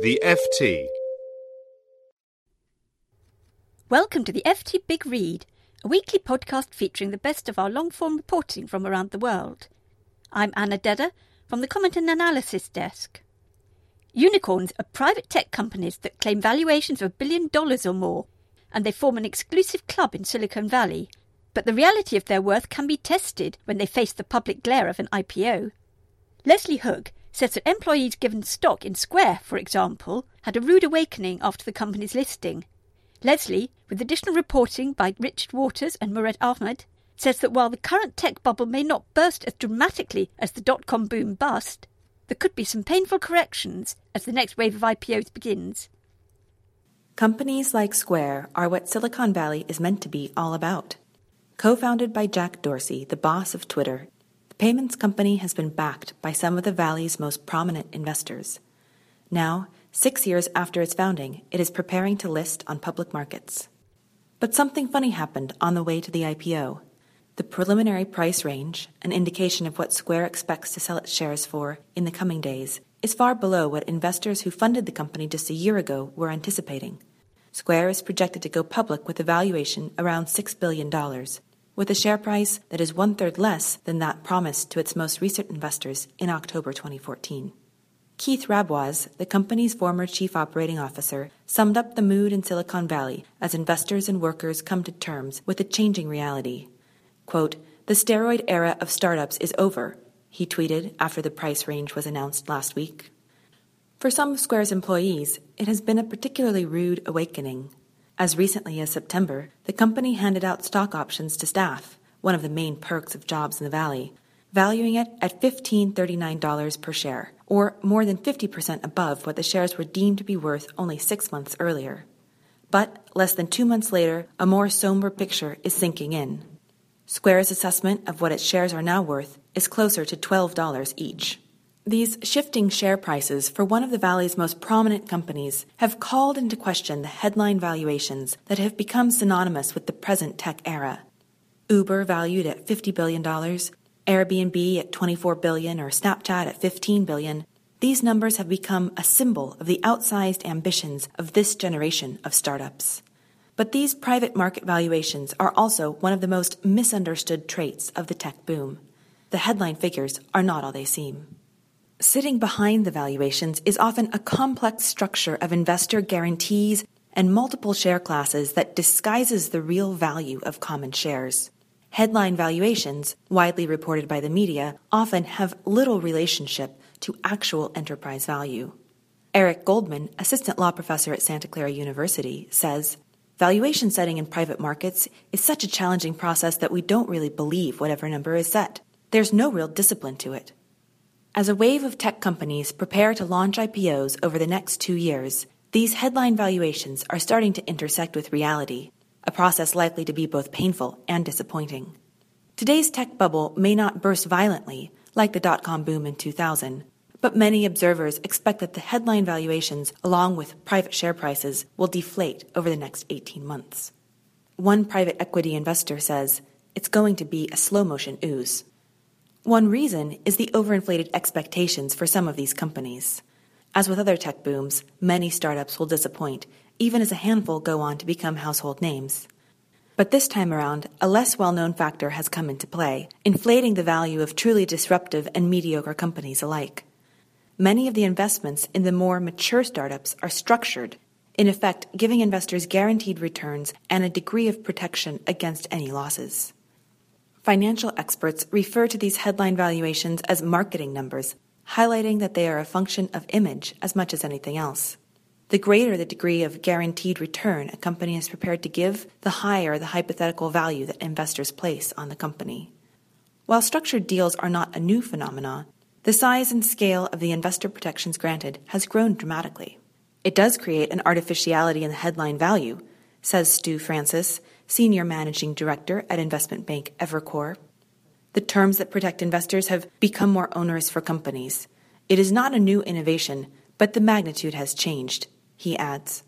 The FT. Welcome to the FT Big Read, a weekly podcast featuring the best of our long form reporting from around the world. I'm Anna Dedder from the Comment and Analysis Desk. Unicorns are private tech companies that claim valuations of a billion dollars or more, and they form an exclusive club in Silicon Valley. But the reality of their worth can be tested when they face the public glare of an IPO. Leslie Hook says that employees given stock in Square, for example, had a rude awakening after the company's listing. Leslie, with additional reporting by Richard Waters and Murad Ahmed, says that while the current tech bubble may not burst as dramatically as the dot com boom bust, there could be some painful corrections as the next wave of IPOs begins. Companies like Square are what Silicon Valley is meant to be all about. Co founded by Jack Dorsey, the boss of Twitter, payments company has been backed by some of the Valley's most prominent investors. Now, six years after its founding, it is preparing to list on public markets. But something funny happened on the way to the IPO. The preliminary price range, an indication of what Square expects to sell its shares for in the coming days, is far below what investors who funded the company just a year ago were anticipating. Square is projected to go public with a valuation around $6 billion, with a share price that is one third less than that promised to its most recent investors in October 2014. Keith Rabois, the company's former chief operating officer, summed up the mood in Silicon Valley as investors and workers come to terms with a changing reality. Quote, the steroid era of startups is over, he tweeted after the price range was announced last week. For some of Square's employees, it has been a particularly rude awakening. As recently as September, the company handed out stock options to staff, one of the main perks of jobs in the Valley, valuing it at $1539 per share, or more than 50% above what the shares were deemed to be worth only six months earlier. But less than two months later, a more somber picture is sinking in. Square's assessment of what its shares are now worth is closer to $12 each. These shifting share prices for one of the Valley's most prominent companies have called into question the headline valuations that have become synonymous with the present tech era. Uber valued at $50 billion, Airbnb at 24 billion, or Snapchat at 15 billion. These numbers have become a symbol of the outsized ambitions of this generation of startups. But these private market valuations are also one of the most misunderstood traits of the tech boom. The headline figures are not all they seem. Sitting behind the valuations is often a complex structure of investor guarantees and multiple share classes that disguises the real value of common shares. Headline valuations, widely reported by the media, often have little relationship to actual enterprise value. Eric Goldman, assistant law professor at Santa Clara University, says Valuation setting in private markets is such a challenging process that we don't really believe whatever number is set. There's no real discipline to it. As a wave of tech companies prepare to launch IPOs over the next two years, these headline valuations are starting to intersect with reality, a process likely to be both painful and disappointing. Today's tech bubble may not burst violently, like the dot com boom in 2000, but many observers expect that the headline valuations, along with private share prices, will deflate over the next 18 months. One private equity investor says it's going to be a slow motion ooze. One reason is the overinflated expectations for some of these companies. As with other tech booms, many startups will disappoint, even as a handful go on to become household names. But this time around, a less well known factor has come into play, inflating the value of truly disruptive and mediocre companies alike many of the investments in the more mature startups are structured, in effect, giving investors guaranteed returns and a degree of protection against any losses. Financial experts refer to these headline valuations as marketing numbers, highlighting that they are a function of image as much as anything else. The greater the degree of guaranteed return a company is prepared to give, the higher the hypothetical value that investors place on the company. While structured deals are not a new phenomenon, the size and scale of the investor protections granted has grown dramatically. It does create an artificiality in the headline value, says Stu Francis, Senior Managing Director at investment bank Evercore. The terms that protect investors have become more onerous for companies. It is not a new innovation, but the magnitude has changed, he adds.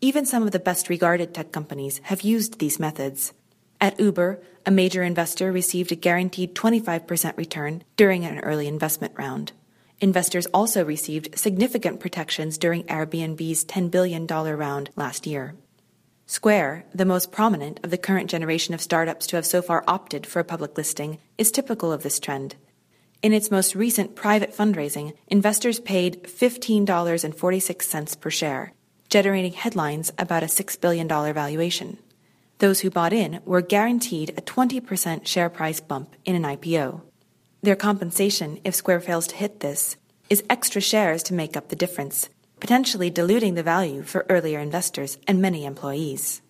Even some of the best regarded tech companies have used these methods. At Uber, a major investor received a guaranteed 25% return during an early investment round. Investors also received significant protections during Airbnb's $10 billion round last year. Square, the most prominent of the current generation of startups to have so far opted for a public listing, is typical of this trend. In its most recent private fundraising, investors paid $15.46 per share, generating headlines about a $6 billion valuation. Those who bought in were guaranteed a 20% share price bump in an IPO. Their compensation, if Square fails to hit this, is extra shares to make up the difference, potentially diluting the value for earlier investors and many employees.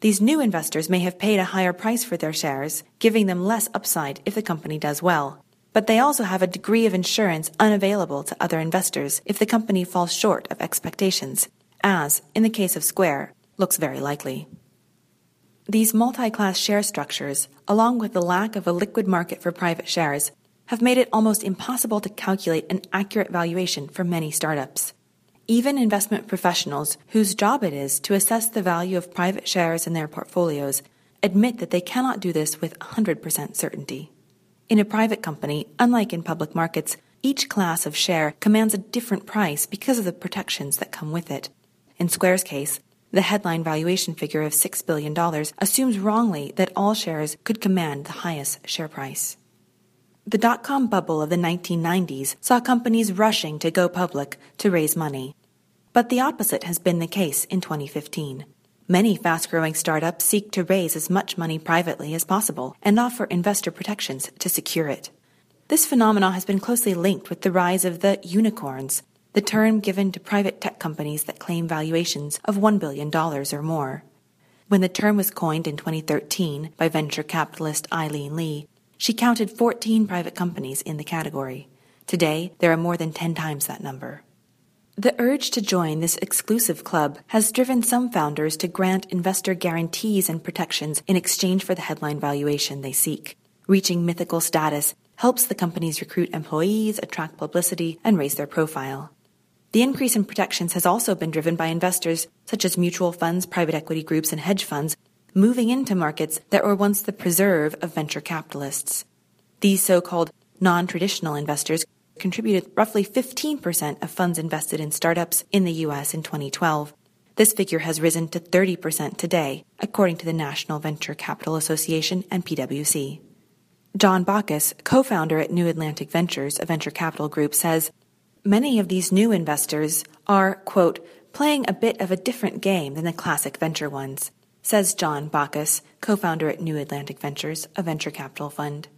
These new investors may have paid a higher price for their shares, giving them less upside if the company does well. But they also have a degree of insurance unavailable to other investors if the company falls short of expectations, as, in the case of Square, looks very likely. These multi class share structures, along with the lack of a liquid market for private shares, have made it almost impossible to calculate an accurate valuation for many startups. Even investment professionals, whose job it is to assess the value of private shares in their portfolios, admit that they cannot do this with 100% certainty. In a private company, unlike in public markets, each class of share commands a different price because of the protections that come with it. In Square's case, the headline valuation figure of $6 billion assumes wrongly that all shares could command the highest share price. The dot com bubble of the 1990s saw companies rushing to go public to raise money. But the opposite has been the case in 2015. Many fast growing startups seek to raise as much money privately as possible and offer investor protections to secure it. This phenomenon has been closely linked with the rise of the unicorns, the term given to private tech companies that claim valuations of $1 billion or more. When the term was coined in 2013 by venture capitalist Aileen Lee, she counted 14 private companies in the category. Today, there are more than 10 times that number. The urge to join this exclusive club has driven some founders to grant investor guarantees and protections in exchange for the headline valuation they seek. Reaching mythical status helps the companies recruit employees, attract publicity, and raise their profile. The increase in protections has also been driven by investors such as mutual funds, private equity groups, and hedge funds moving into markets that were once the preserve of venture capitalists. These so-called non-traditional investors contributed roughly 15% of funds invested in startups in the US in 2012. This figure has risen to 30% today, according to the National Venture Capital Association and PwC. John Backus, co-founder at New Atlantic Ventures, a venture capital group, says, Many of these new investors are, quote, playing a bit of a different game than the classic venture ones says John Backus, co founder at New Atlantic Ventures, a venture capital fund.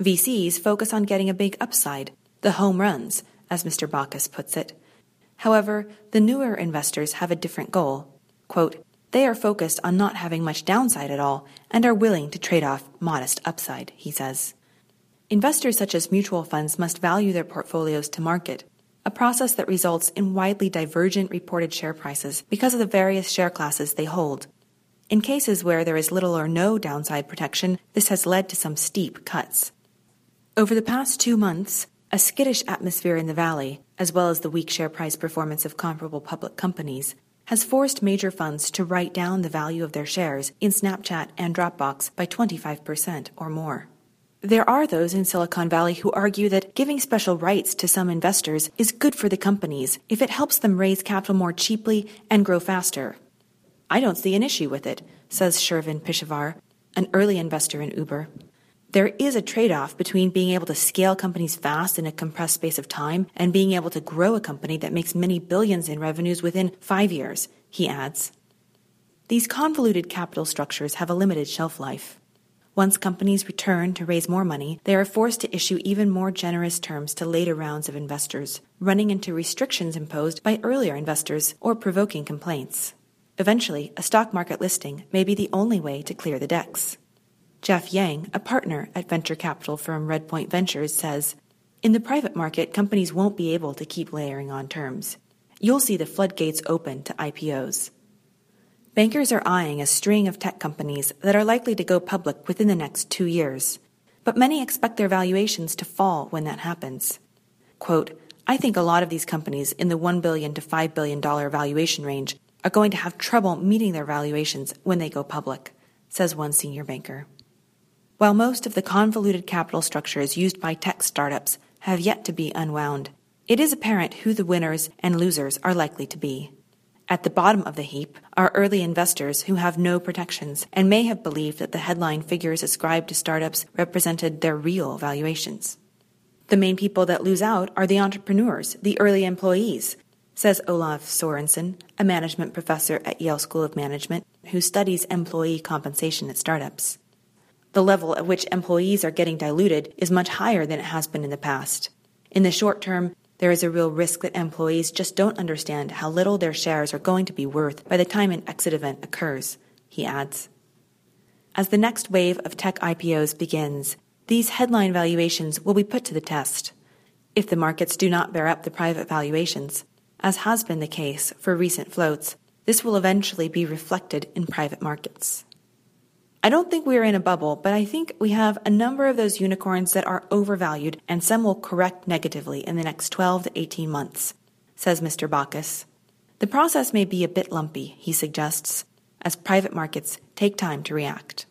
VCs focus on getting a big upside, the home runs, as Mr. Backus puts it. However, the newer investors have a different goal. Quote, they are focused on not having much downside at all and are willing to trade off modest upside, he says. Investors such as mutual funds must value their portfolios to market, a process that results in widely divergent reported share prices because of the various share classes they hold. In cases where there is little or no downside protection, this has led to some steep cuts. Over the past two months, a skittish atmosphere in the valley, as well as the weak share price performance of comparable public companies, has forced major funds to write down the value of their shares in Snapchat and Dropbox by 25% or more. There are those in Silicon Valley who argue that giving special rights to some investors is good for the companies if it helps them raise capital more cheaply and grow faster. I don't see an issue with it, says Shervin Pishevar, an early investor in Uber. There is a trade off between being able to scale companies fast in a compressed space of time and being able to grow a company that makes many billions in revenues within five years, he adds. These convoluted capital structures have a limited shelf life. Once companies return to raise more money, they are forced to issue even more generous terms to later rounds of investors, running into restrictions imposed by earlier investors or provoking complaints. Eventually, a stock market listing may be the only way to clear the decks. Geoff Yang, a partner at venture capital firm Redpoint Ventures, says In the private market, companies won't be able to keep layering on terms. You'll see the floodgates open to IPOs. Bankers are eyeing a string of tech companies that are likely to go public within the next two years, but many expect their valuations to fall when that happens. Quote, I think a lot of these companies in the 1 billion to $5 billion valuation range are going to have trouble meeting their valuations when they go public, says one senior banker. While most of the convoluted capital structures used by tech startups have yet to be unwound, it is apparent who the winners and losers are likely to be. At the bottom of the heap are early investors who have no protections and may have believed that the headline figures ascribed to startups represented their real valuations. The main people that lose out are the entrepreneurs, the early employees, says Olav Sorenson, a management professor at Yale School of Management who studies employee compensation at startups. The level at which employees are getting diluted is much higher than it has been in the past. In the short term, there is a real risk that employees just don't understand how little their shares are going to be worth by the time an exit event occurs, he adds. As the next wave of tech IPOs begins, these headline valuations will be put to the test. If the markets do not bear up the private valuations, as has been the case for recent floats, this will eventually be reflected in private markets. I don't think we are in a bubble, but I think we have a number of those unicorns that are overvalued and some will correct negatively in the next 12 to 18 months, says Mr. Backus. The process may be a bit lumpy, he suggests, as private markets take time to react.